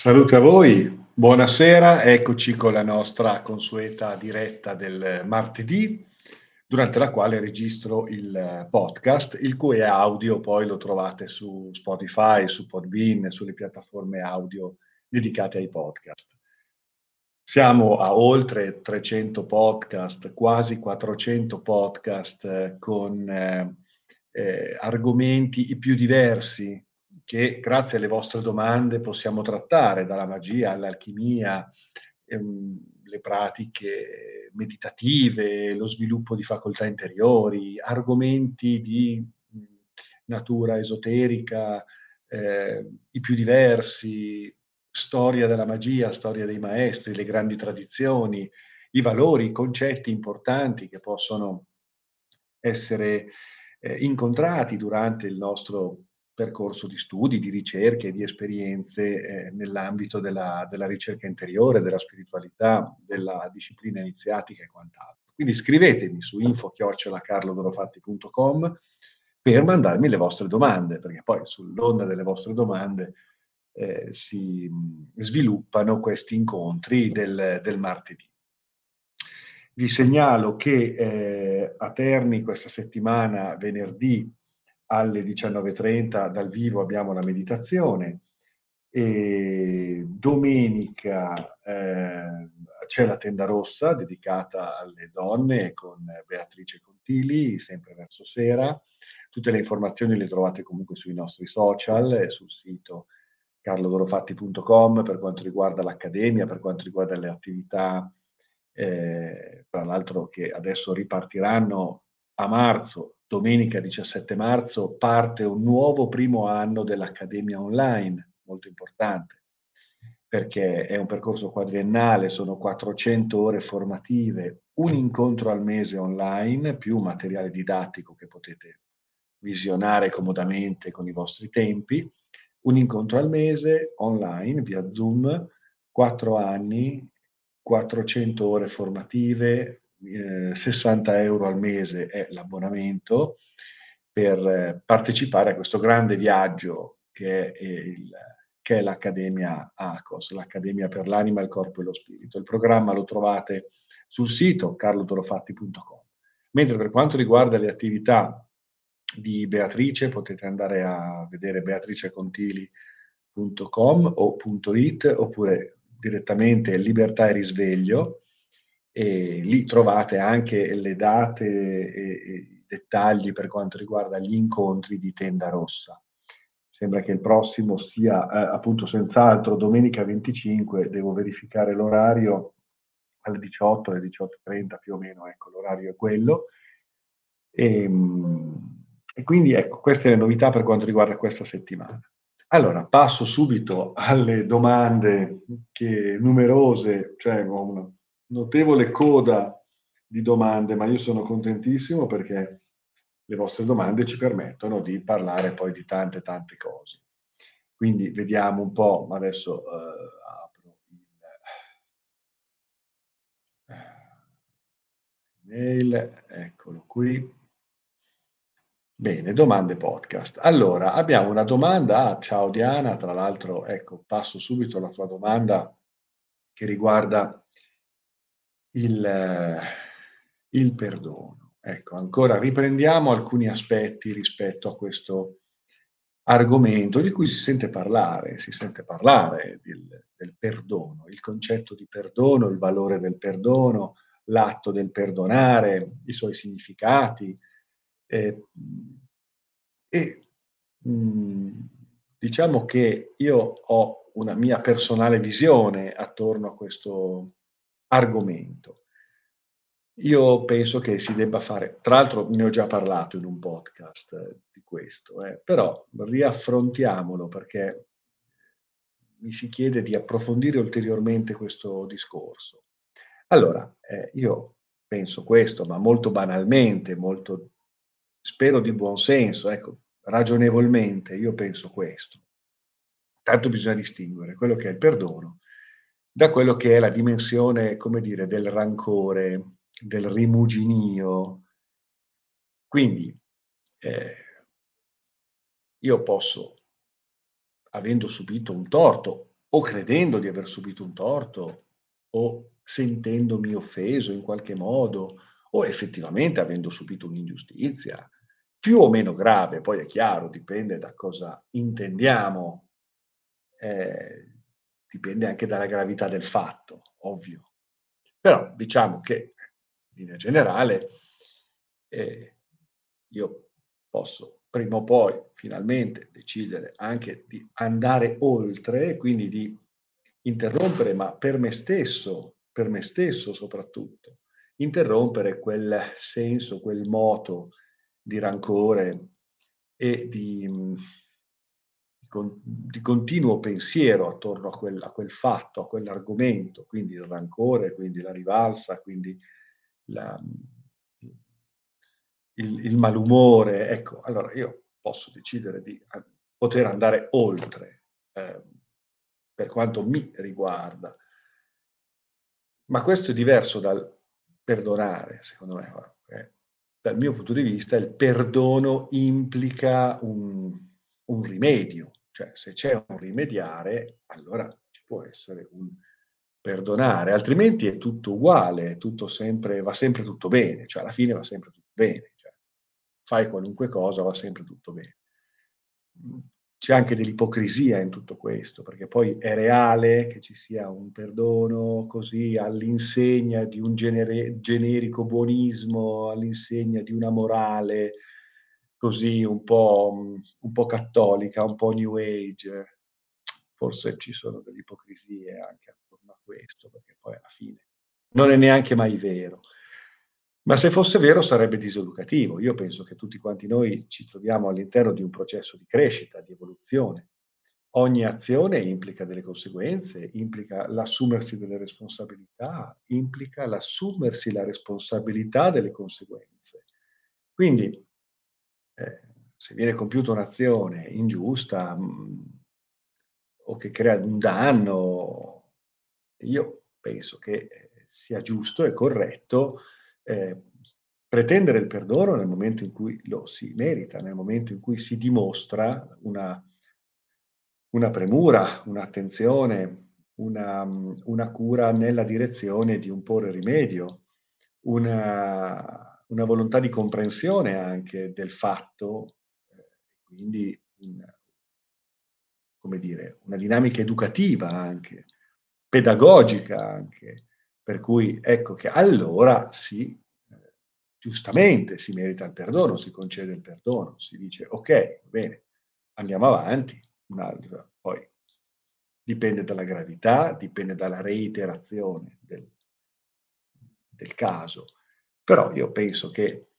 Salute a voi, buonasera, eccoci con la nostra consueta diretta del martedì, durante la quale registro il podcast, il cui audio poi lo trovate su Spotify, su Podbean, sulle piattaforme audio dedicate ai podcast. Siamo a oltre 300 podcast, quasi 400 podcast eh, con eh, eh, argomenti i più diversi che grazie alle vostre domande possiamo trattare, dalla magia all'alchimia, ehm, le pratiche meditative, lo sviluppo di facoltà interiori, argomenti di natura esoterica, eh, i più diversi, storia della magia, storia dei maestri, le grandi tradizioni, i valori, i concetti importanti che possono essere eh, incontrati durante il nostro percorso di studi, di ricerche, di esperienze eh, nell'ambito della, della, ricerca interiore, della spiritualità, della disciplina iniziatica e quant'altro. Quindi scrivetemi su info-carlodorofatti.com per mandarmi le vostre domande, perché poi sull'onda delle vostre domande eh, si mh, sviluppano questi incontri del, del martedì. Vi segnalo che eh, a Terni questa settimana, venerdì, alle 19.30 dal vivo abbiamo la meditazione e domenica eh, c'è la tenda rossa dedicata alle donne con Beatrice Contili, sempre verso sera. Tutte le informazioni le trovate comunque sui nostri social e sul sito carlodorofatti.com per quanto riguarda l'accademia, per quanto riguarda le attività, eh, tra l'altro che adesso ripartiranno a marzo domenica 17 marzo parte un nuovo primo anno dell'Accademia Online, molto importante, perché è un percorso quadriennale, sono 400 ore formative, un incontro al mese online, più materiale didattico che potete visionare comodamente con i vostri tempi, un incontro al mese online via Zoom, 4 anni, 400 ore formative, 60 eh, euro al mese è l'abbonamento per eh, partecipare a questo grande viaggio che è, il, che è l'Accademia ACOS, l'Accademia per l'Anima, il Corpo e lo Spirito. Il programma lo trovate sul sito carlodorofatti.com. Mentre per quanto riguarda le attività di Beatrice, potete andare a vedere beatricecontili.com o .it oppure direttamente Libertà e Risveglio e lì trovate anche le date e, i dettagli per quanto riguarda gli incontri di Tenda Rossa. Sembra che il prossimo sia eh, appunto senz'altro domenica 25, devo verificare l'orario alle 18, alle 18.30 più o meno, ecco l'orario è quello. E, ehm, e quindi ecco, queste le novità per quanto riguarda questa settimana. Allora, passo subito alle domande che numerose, cioè una notevole coda di domande, ma io sono contentissimo perché le vostre domande ci permettono di parlare poi di tante tante cose. Quindi vediamo un po', adesso eh, apro il mail, eccolo qui. Bene, domande podcast. Allora, abbiamo una domanda, ah, ciao Diana, tra l'altro, ecco, passo subito alla tua domanda che riguarda il, il perdono. Ecco, ancora riprendiamo alcuni aspetti rispetto a questo argomento di cui si sente parlare, si sente parlare del, del, perdono, il concetto di perdono, il valore del perdono, l'atto del perdonare, i suoi significati. Eh, e mh, mm, diciamo che io ho una mia personale visione attorno a questo argomento. Io penso che si debba fare, tra l'altro ne ho già parlato in un podcast eh, di questo, eh, però riaffrontiamolo perché mi si chiede di approfondire ulteriormente questo discorso. Allora, eh, io penso questo, ma molto banalmente, molto, spero di buon senso, ecco, ragionevolmente, io penso questo. Tanto bisogna distinguere quello che è il perdono da quello che è la dimensione, come dire, del rancore, del rimuginio. Quindi eh, io posso, avendo subito un torto, o credendo di aver subito un torto, o sentendomi offeso in qualche modo, o effettivamente avendo subito un'ingiustizia, più o meno grave, poi è chiaro, dipende da cosa intendiamo, eh, dipende anche dalla gravità del fatto, ovvio. Però diciamo che, in linea generale, eh, io posso prima o poi finalmente decidere anche di andare oltre, quindi di interrompere, ma per me stesso, per me stesso soprattutto, interrompere quel senso, quel moto di rancore e di, di continuo pensiero attorno a quel, a quel, fatto, a quell'argomento, quindi il rancore, quindi la rivalsa, quindi la, il, il, malumore. Ecco, allora io posso decidere di poter andare oltre eh, per quanto mi riguarda. Ma questo è diverso dal perdonare, secondo me. Eh, dal mio punto di vista il perdono implica un, un rimedio, cioè se c'è un rimediare, allora ci può essere un perdonare, altrimenti è tutto uguale, è tutto sempre, va sempre tutto bene, cioè alla fine va sempre tutto bene, cioè, fai qualunque cosa, va sempre tutto bene. C'è anche dell'ipocrisia in tutto questo, perché poi è reale che ci sia un perdono così all'insegna di un genere, generico buonismo, all'insegna di una morale così un po', un po' cattolica, un po' new age. Forse ci sono delle ipocrisie anche attorno a questo, perché poi alla fine non è neanche mai vero. Ma se fosse vero sarebbe diseducativo. Io penso che tutti quanti noi ci troviamo all'interno di un processo di crescita, di evoluzione. Ogni azione implica delle conseguenze, implica l'assumersi delle responsabilità, implica l'assumersi la responsabilità delle conseguenze. Quindi, eh, se viene compiuta un'azione ingiusta mh, mm, o che crea un danno, io penso che eh, sia giusto e corretto eh, pretendere il perdono nel momento in cui lo si merita, nel momento in cui si dimostra una, una premura, un'attenzione, una, una, cura nella direzione di un porre rimedio, una, una volontà di comprensione anche del fatto, eh, quindi una, come dire, una dinamica educativa anche, pedagogica anche, per cui ecco che allora si, eh, giustamente si merita il perdono, si concede il perdono, si dice ok, bene, andiamo avanti, un'altra, poi dipende dalla gravità, dipende dalla reiterazione del, del caso, però io penso che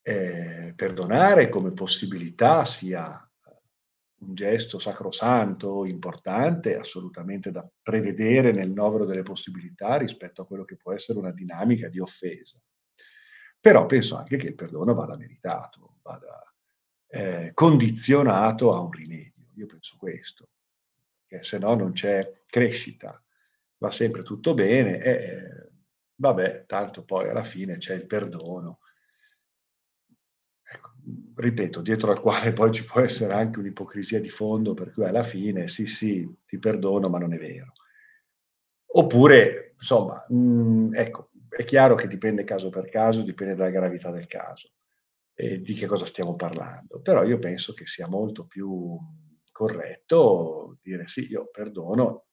eh, perdonare come possibilità sia un gesto sacrosanto, importante, assolutamente da prevedere nel novero delle possibilità rispetto a quello che può essere una dinamica di offesa. Però penso anche che il perdono vada meritato, vada eh, condizionato a un rimedio. Io penso questo, perché se no non c'è crescita, va sempre tutto bene eh, vabbè, tanto poi alla fine c'è il perdono ripeto, dietro al quale poi ci può essere anche un'ipocrisia di fondo, per cui alla fine sì, sì, ti perdono, ma non è vero. Oppure, insomma, mh, mm, ecco, è chiaro che dipende caso per caso, dipende dalla gravità del caso e di che cosa stiamo parlando, però io penso che sia molto più corretto dire sì, io perdono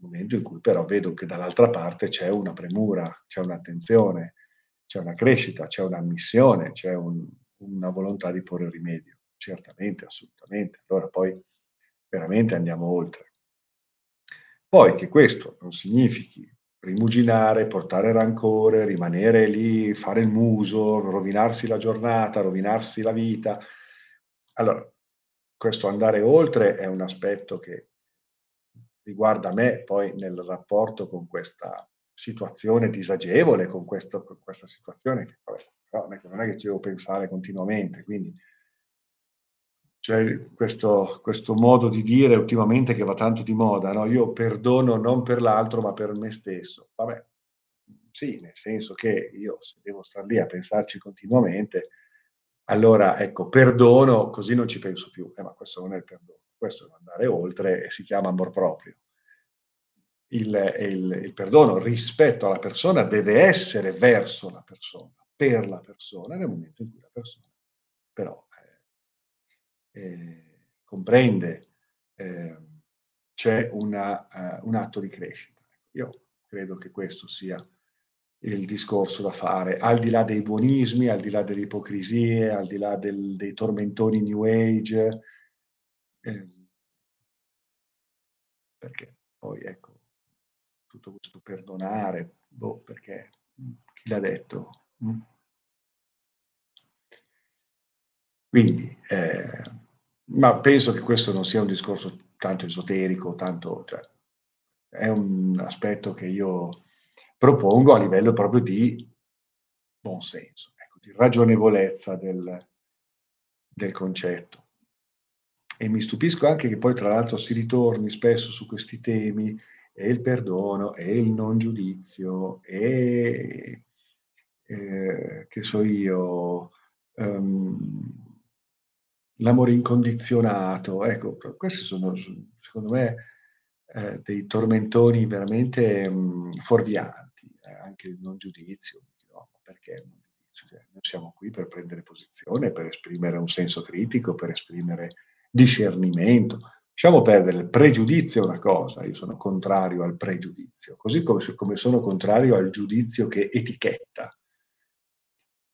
momento in cui però vedo che dall'altra parte c'è una premura, c'è un'attenzione, c'è una crescita, c'è un'ammissione, c'è un, una volontà di porre rimedio, certamente, assolutamente. Allora poi veramente andiamo oltre. Poi che questo non significhi rimuginare, portare rancore, rimanere lì, fare il muso, rovinarsi la giornata, rovinarsi la vita. Allora, questo andare oltre è un aspetto che riguarda me poi nel rapporto con questa situazione disagevole, con, questo, con questa situazione che però non è che ci devo pensare continuamente, quindi c'è questo, questo, modo di dire ultimamente che va tanto di moda, no? io perdono non per l'altro ma per me stesso. Vabbè, sì, nel senso che io se devo stare lì a pensarci continuamente, allora ecco, perdono così non ci penso più, eh, ma questo non è il perdono, questo è andare oltre e si chiama amor proprio. il, il, il, perdono rispetto alla persona deve essere verso la persona, per la persona, nel momento in cui la persona però eh, eh, comprende, eh, c'è una, uh, un atto di crescita. Io credo che questo sia il discorso da fare, al di là dei buonismi, al di là delle ipocrisie, al di là del, dei tormentoni New Age, eh, perché poi ecco, tutto questo perdonare, boh, perché chi l'ha detto? Mm? Quindi, eh, ma penso che questo non sia un discorso tanto esoterico, tanto, cioè, è un aspetto che io propongo a livello proprio di buon senso, ecco, di ragionevolezza del, del concetto. E mi stupisco anche che poi tra l'altro si ritorni spesso su questi temi, e il perdono, e il non giudizio, e eh, che so io, um, l'amore incondizionato. Ecco, questi sono secondo me eh, dei tormentoni veramente um, fuorvianti, eh, anche il non giudizio. No, perché non giudizio? Cioè, noi siamo qui per prendere posizione, per esprimere un senso critico, per esprimere discernimento. Lasciamo perdere il pregiudizio è una cosa, io sono contrario al pregiudizio, così come, come sono contrario al giudizio che etichetta.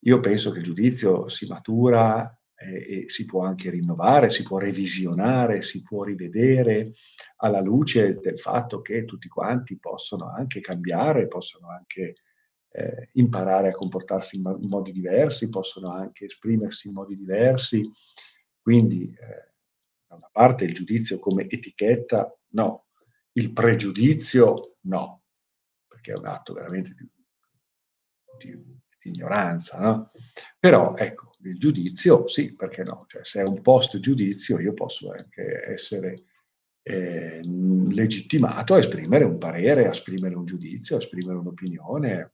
Io penso che il giudizio si matura eh, e si può anche rinnovare, si può revisionare, si può rivedere alla luce del fatto che tutti quanti possono anche cambiare, possono anche eh, imparare a comportarsi in, modi diversi, possono anche esprimersi in modi diversi. Quindi eh, una parte il giudizio come etichetta, no, il pregiudizio, no, perché è un atto veramente di, di, di ignoranza, no? Però ecco, il giudizio, sì, perché no? Cioè, se è un post giudizio io posso anche essere eh, legittimato a esprimere un parere, a esprimere un giudizio, a esprimere un'opinione,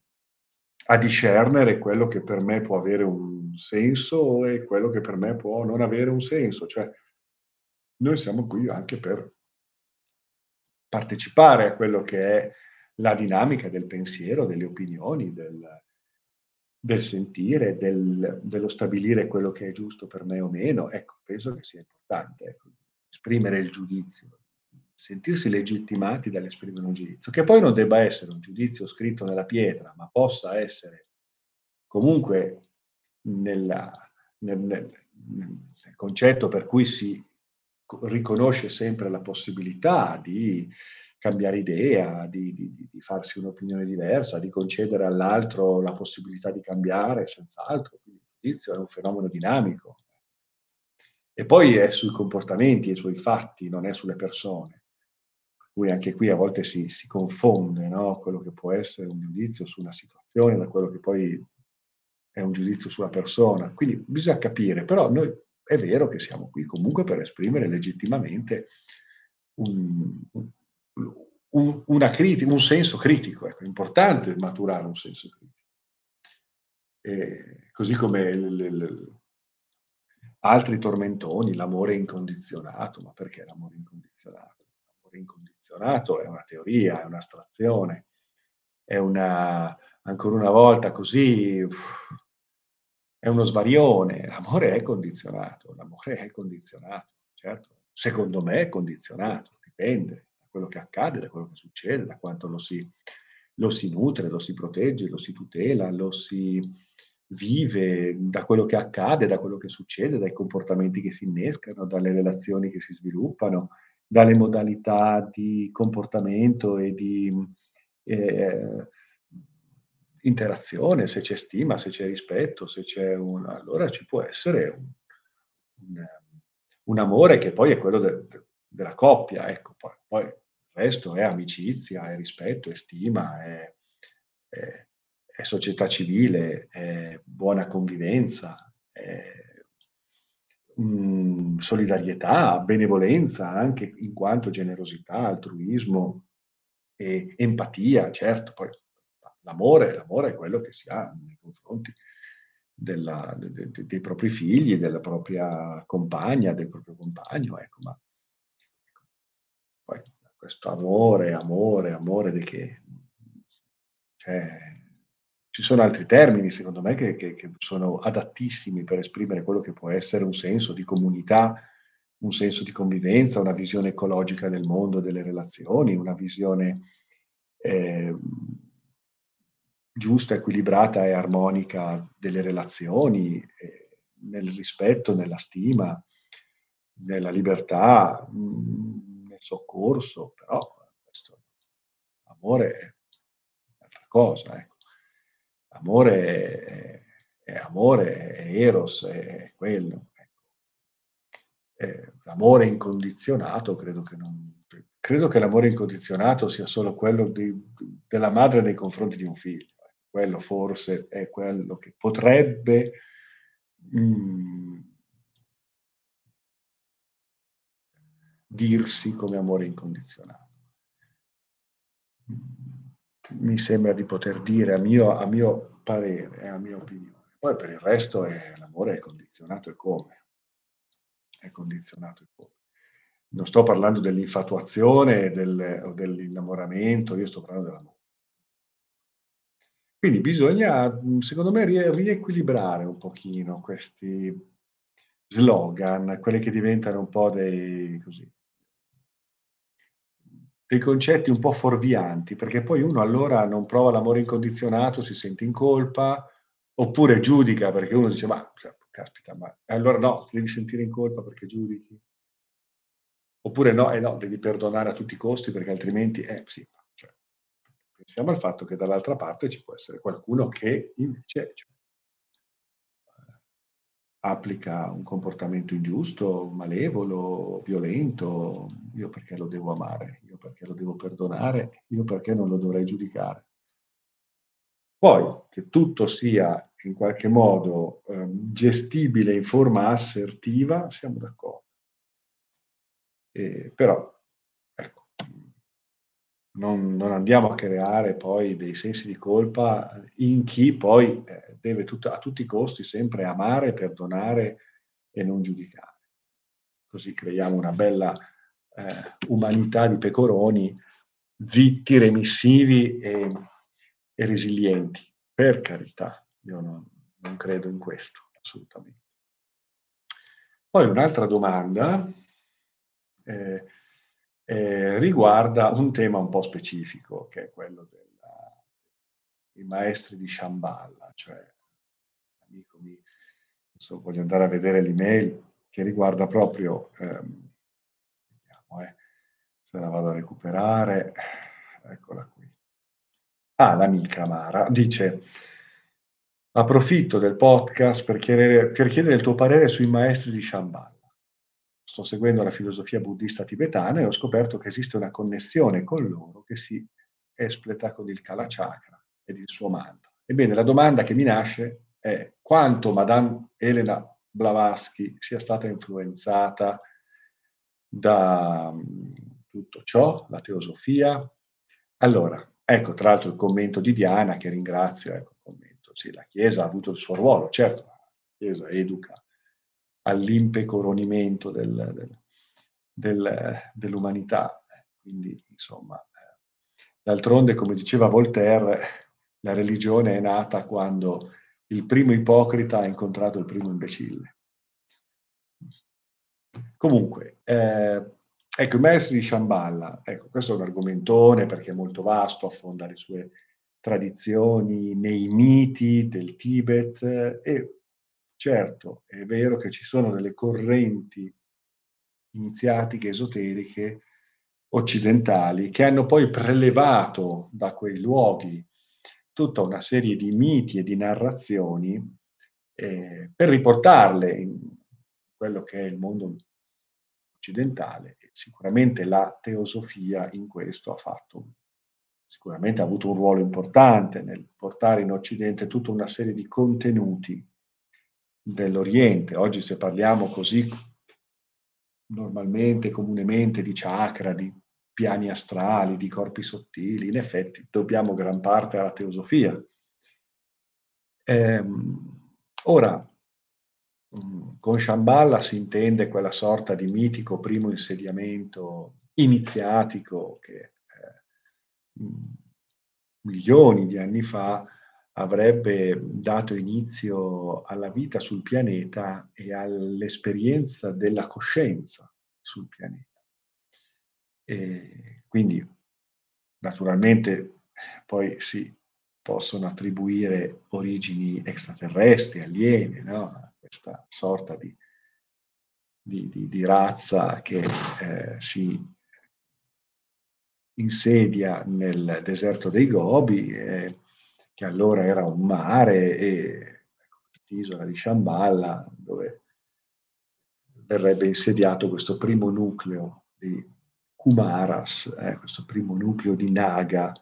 a discernere quello che per me può avere un senso e quello che per me può non avere un senso. Cioè, noi siamo qui anche per partecipare a quello che è la dinamica del pensiero, delle opinioni, del, del sentire, del, dello stabilire quello che è giusto per me o meno. Ecco, penso che sia importante ecco, esprimere il giudizio, sentirsi legittimati dall'esprimere un giudizio, che poi non debba essere un giudizio scritto nella pietra, ma possa essere comunque nella, nel, nel, nel concetto per cui si riconosce sempre la possibilità di cambiare idea, di, di, di, farsi un'opinione diversa, di concedere all'altro la possibilità di cambiare senz'altro. Quindi il giudizio è un fenomeno dinamico. E poi è sui comportamenti e sui fatti, non è sulle persone. Per cui anche qui a volte si, si confonde no? quello che può essere un giudizio su una situazione da quello che poi è un giudizio sulla persona. Quindi bisogna capire, però noi è vero che siamo qui comunque per esprimere legittimamente un, un, una critica, un senso critico. Ecco, è importante maturare un senso critico. E così come l, l, l, altri tormentoni, l'amore incondizionato. Ma perché l'amore incondizionato? L'amore incondizionato è una teoria, è un'astrazione, è una, ancora una volta così, uff, è uno svarione, l'amore è condizionato, l'amore è condizionato, certo, secondo me è condizionato, dipende da quello che accade, da quello che succede, da quanto lo si, lo si nutre, lo si protegge, lo si tutela, lo si vive, da quello che accade, da quello che succede, dai comportamenti che si innescano, dalle relazioni che si sviluppano, dalle modalità di comportamento e di... Eh, interazione, se c'è stima, se c'è rispetto, se c'è un... allora ci può essere un, un, un amore che poi è quello de, de, della coppia, ecco, poi, poi, il resto è amicizia, è rispetto, è stima, è, è, è società civile, è buona convivenza, è mh, solidarietà, benevolenza, anche in quanto generosità, altruismo e empatia, certo, poi L'amore, l'amore è quello che si ha nei confronti della, de, de, dei propri figli, della propria compagna, del proprio compagno, ecco, ma ecco. poi questo amore, amore, amore di che... Cioè, ci sono altri termini, secondo me, che, che, che, sono adattissimi per esprimere quello che può essere un senso di comunità, un senso di convivenza, una visione ecologica del mondo, delle relazioni, una visione eh, giusta, equilibrata e armonica delle relazioni, eh, nel rispetto, nella stima, nella libertà, mm, nel soccorso, però questo amore è un'altra cosa. Ecco. Amore è, è, amore, è eros, è quello. Ecco. Eh, l'amore incondizionato credo che non... Credo che l'amore incondizionato sia solo quello di, della madre nei confronti di un figlio. Quello forse è quello che potrebbe mh, mm, dirsi come amore incondizionato mi sembra di poter dire a mio, a mio parere, a mia opinione. Poi per il resto è, l'amore è condizionato e come. È condizionato e come. Non sto parlando dell'infatuazione del, o dell'innamoramento, io sto parlando dell'amore. Quindi bisogna, secondo me, riequilibrare un pochino questi slogan, quelli che diventano un po' dei, così, dei concetti un po' fuorvianti, perché poi uno allora non prova l'amore incondizionato, si sente in colpa, oppure giudica perché uno dice ma cioè, caspita, ma allora no, ti devi sentire in colpa perché giudichi. Oppure no, eh no, devi perdonare a tutti i costi perché altrimenti, eh sì, pensiamo al fatto che dall'altra parte ci può essere qualcuno che invece cioè, applica un comportamento ingiusto, malevolo, violento, io perché lo devo amare, io perché lo devo perdonare, io perché non lo dovrei giudicare. Poi che tutto sia in qualche modo eh, gestibile in forma assertiva, siamo d'accordo. Eh, però, non, non, andiamo a creare poi dei sensi di colpa in chi poi eh, deve tut- a tutti i costi sempre amare, perdonare e non giudicare. Così creiamo una bella eh, umanità di pecoroni zitti, remissivi e, e, resilienti. Per carità, io non, non credo in questo, assolutamente. Poi un'altra domanda. Eh, eh, riguarda un tema un po' specifico, che è quello dei maestri di Shambhala, cioè, amico mi, so, voglio andare a vedere l'email che riguarda proprio, ehm, vediamo, eh, se la vado a recuperare, eccola qui. Ah, l'amica Mara dice, approfitto del podcast per chiedere, per chiedere il tuo parere sui maestri di Shambhala sto seguendo la filosofia buddista tibetana e ho scoperto che esiste una connessione con loro che si espleta con il Kala Chakra ed il suo mantra. Ebbene, la domanda che mi nasce è quanto Madame Elena Blavatsky sia stata influenzata da mm, tutto ciò, la teosofia. Allora, ecco, tra l'altro il commento di Diana che ringrazio, ecco il commento, sì, la Chiesa ha avuto il suo ruolo, certo, la Chiesa educa all'impecoronimento del, del, del, dell'umanità. Quindi, insomma, d'altronde, come diceva Voltaire, la religione è nata quando il primo ipocrita ha incontrato il primo imbecille. Comunque, eh, ecco, i maestri di Shambhala, ecco, questo è un argomentone perché è molto vasto, affonda le sue tradizioni nei miti del Tibet e Certo, è vero che ci sono delle correnti iniziatiche esoteriche occidentali che hanno poi prelevato da quei luoghi tutta una serie di miti e di narrazioni eh, per riportarle in quello che è il mondo occidentale. Sicuramente la teosofia in questo ha fatto, sicuramente ha avuto un ruolo importante nel portare in Occidente tutta una serie di contenuti dell'Oriente. Oggi se parliamo così normalmente, comunemente di chakra, di piani astrali, di corpi sottili, in effetti dobbiamo gran parte alla teosofia. Ehm, ora, con Shambhala si intende quella sorta di mitico primo insediamento iniziatico che eh, milioni di anni fa avrebbe dato inizio alla vita sul pianeta e all'esperienza della coscienza sul pianeta. E quindi naturalmente poi si possono attribuire origini extraterrestri, aliene, no? questa sorta di, di, di, di razza che eh, si insedia nel deserto dei Gobi, eh, che allora era un mare, e quest'isola di Shambhala, dove verrebbe insediato questo primo nucleo di Kumaras, eh, questo primo nucleo di Naga,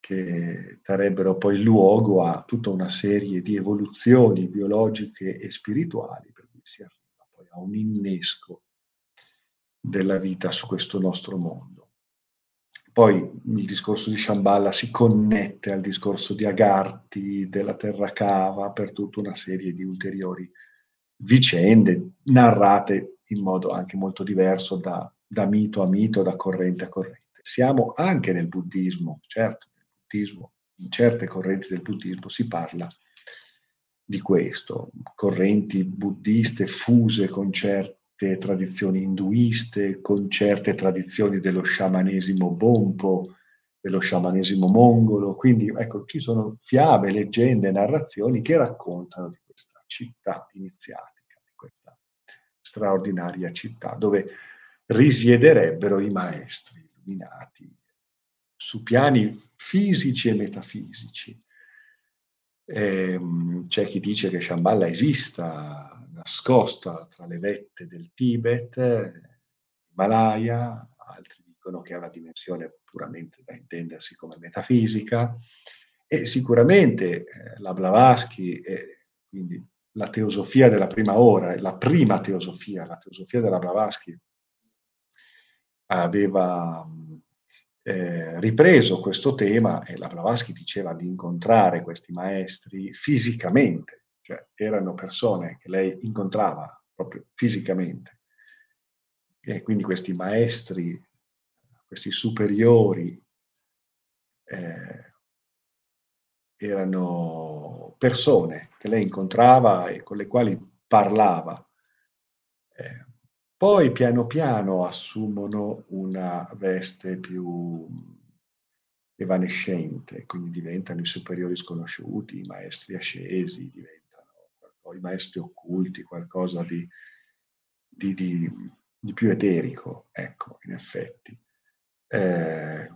che darebbero poi luogo a tutta una serie di evoluzioni biologiche e spirituali, per cui si arriva poi a un innesco della vita su questo nostro mondo. Poi il discorso di Shambhala si connette al discorso di Agarti, della terra cava, per tutta una serie di ulteriori vicende narrate in modo anche molto diverso da, da mito a mito, da corrente a corrente. Siamo anche nel buddismo, certo, nel buddismo, in certe correnti del buddismo si parla di questo, correnti buddiste fuse con certe tradizioni induiste, con certe tradizioni dello sciamanesimo bompo, dello sciamanesimo mongolo. Quindi ecco, ci sono fiabe, leggende, narrazioni che raccontano di questa città iniziatica, di questa straordinaria città, dove risiederebbero i maestri illuminati su piani fisici e metafisici. Ehm, c'è chi dice che Shambhala esista, nascosta tra le vette del Tibet, Himalaya, altri dicono che ha una dimensione puramente da intendersi come metafisica, e sicuramente eh, la Blavatsky, e quindi la teosofia della prima ora, la prima teosofia, la teosofia della Blavatsky, aveva eh, ripreso questo tema e la Blavatsky diceva di incontrare questi maestri fisicamente, cioè erano persone che lei incontrava proprio fisicamente. E quindi questi maestri, questi superiori, eh, erano persone che lei incontrava e con le quali parlava. Eh, poi piano piano assumono una veste più evanescente, quindi diventano i superiori sconosciuti, i maestri ascesi, diventano i maestri occulti, qualcosa di, di, di, di più eterico, ecco, in effetti. Eh,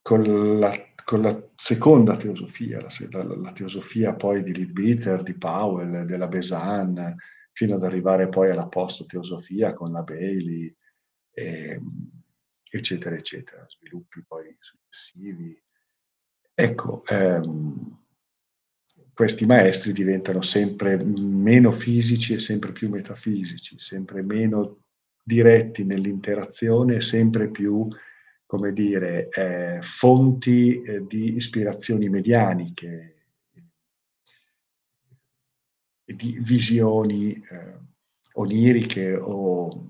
con, la, con, la, seconda teosofia, la, la, la teosofia poi di Leadbeater, di Powell, della Besan, fino ad arrivare poi alla post-teosofia con la Bailey, eh, eccetera, eccetera, sviluppi poi successivi. Ecco, ehm, questi maestri diventano sempre meno fisici e sempre più metafisici, sempre meno diretti nell'interazione e sempre più, come dire, eh, fonti eh, di ispirazioni medianiche e di visioni eh, oniriche o,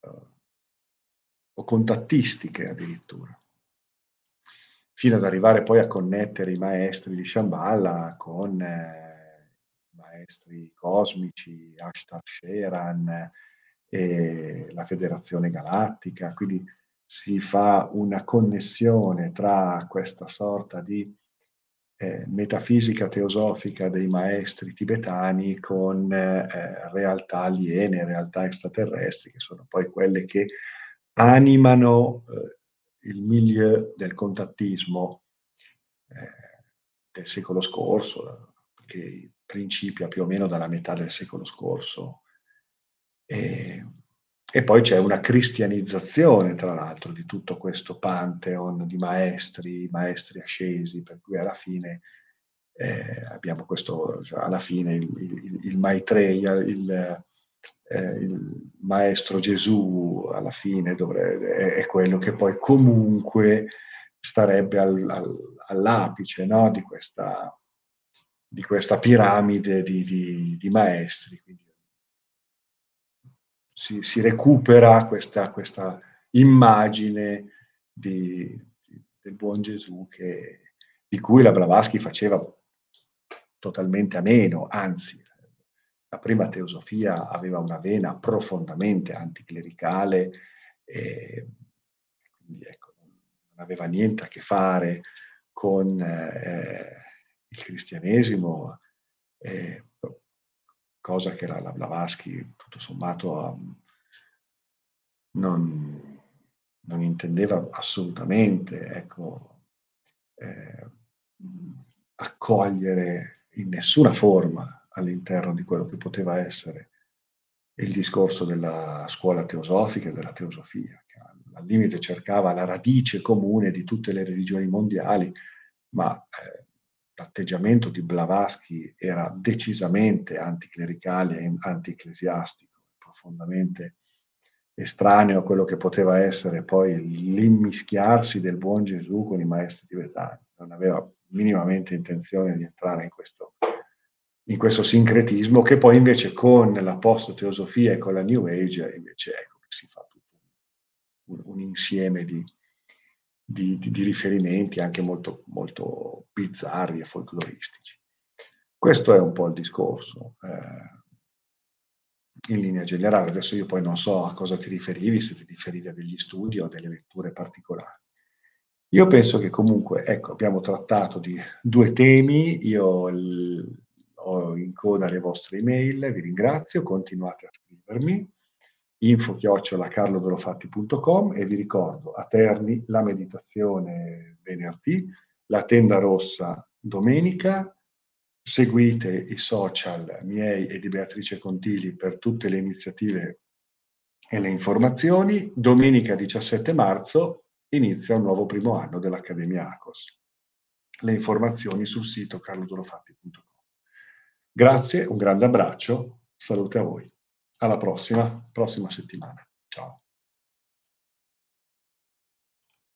eh, o contattistiche addirittura. Fino ad arrivare poi a connettere i maestri di Shambhala con eh, maestri cosmici, Ashtar Sheran e la Federazione Galattica, quindi si fa una connessione tra questa sorta di eh, metafisica teosofica dei maestri tibetani con eh, realtà aliene, realtà extraterrestri, che sono poi quelle che animano eh, il milieu del contattismo eh, del secolo scorso, che principia più o meno dalla metà del secolo scorso. E, e poi c'è una cristianizzazione, tra l'altro, di tutto questo pantheon di maestri, maestri ascesi, per cui alla fine eh, abbiamo questo, cioè alla fine il, il, il Maitreya, il, eh, il maestro Gesù alla fine dovrebbe, è, è, quello che poi comunque starebbe al, al, all'apice no? di, questa, di, questa, piramide di, di, di maestri. Quindi si, si recupera questa, questa immagine di, del buon Gesù che, di cui la Blavatsky faceva totalmente a meno, anzi la prima teosofia aveva una vena profondamente anticlericale e quindi ecco, non aveva niente a che fare con eh, il cristianesimo, eh, cosa che la, la Blavatsky tutto sommato non, non intendeva assolutamente ecco, eh, accogliere in nessuna forma all'interno di quello che poteva essere il discorso della scuola teosofica e della teosofia, che al limite cercava la radice comune di tutte le religioni mondiali, ma eh, l'atteggiamento di Blavatsky era decisamente anticlericale e anti-ecclesiastico, profondamente estraneo a quello che poteva essere poi l'immischiarsi del buon Gesù con i maestri tibetani. Non aveva minimamente intenzione di entrare in questo, in questo sincretismo che poi invece con la post-teosofia e con la New Age invece ecco che si fa tutto un, un insieme di, di, di, di, riferimenti anche molto, molto bizzarri e folcloristici. Questo è un po' il discorso. Eh, in linea generale. Adesso io poi non so a cosa ti riferivi, se ti riferivi a degli studi o a delle letture particolari. Io penso che comunque, ecco, abbiamo trattato di due temi, io l- ho in coda le vostre email, vi ringrazio, continuate a scrivermi, info-carlodorofatti.com e vi ricordo a Terni la meditazione venerdì, la tenda rossa domenica, Seguite i social miei e di Beatrice Contili per tutte le iniziative e le informazioni. Domenica 17 marzo inizia un nuovo primo anno dell'Accademia ACOS. Le informazioni sul sito carlodorofatti.com. Grazie, un grande abbraccio, salute a voi. Alla prossima, prossima settimana. Ciao.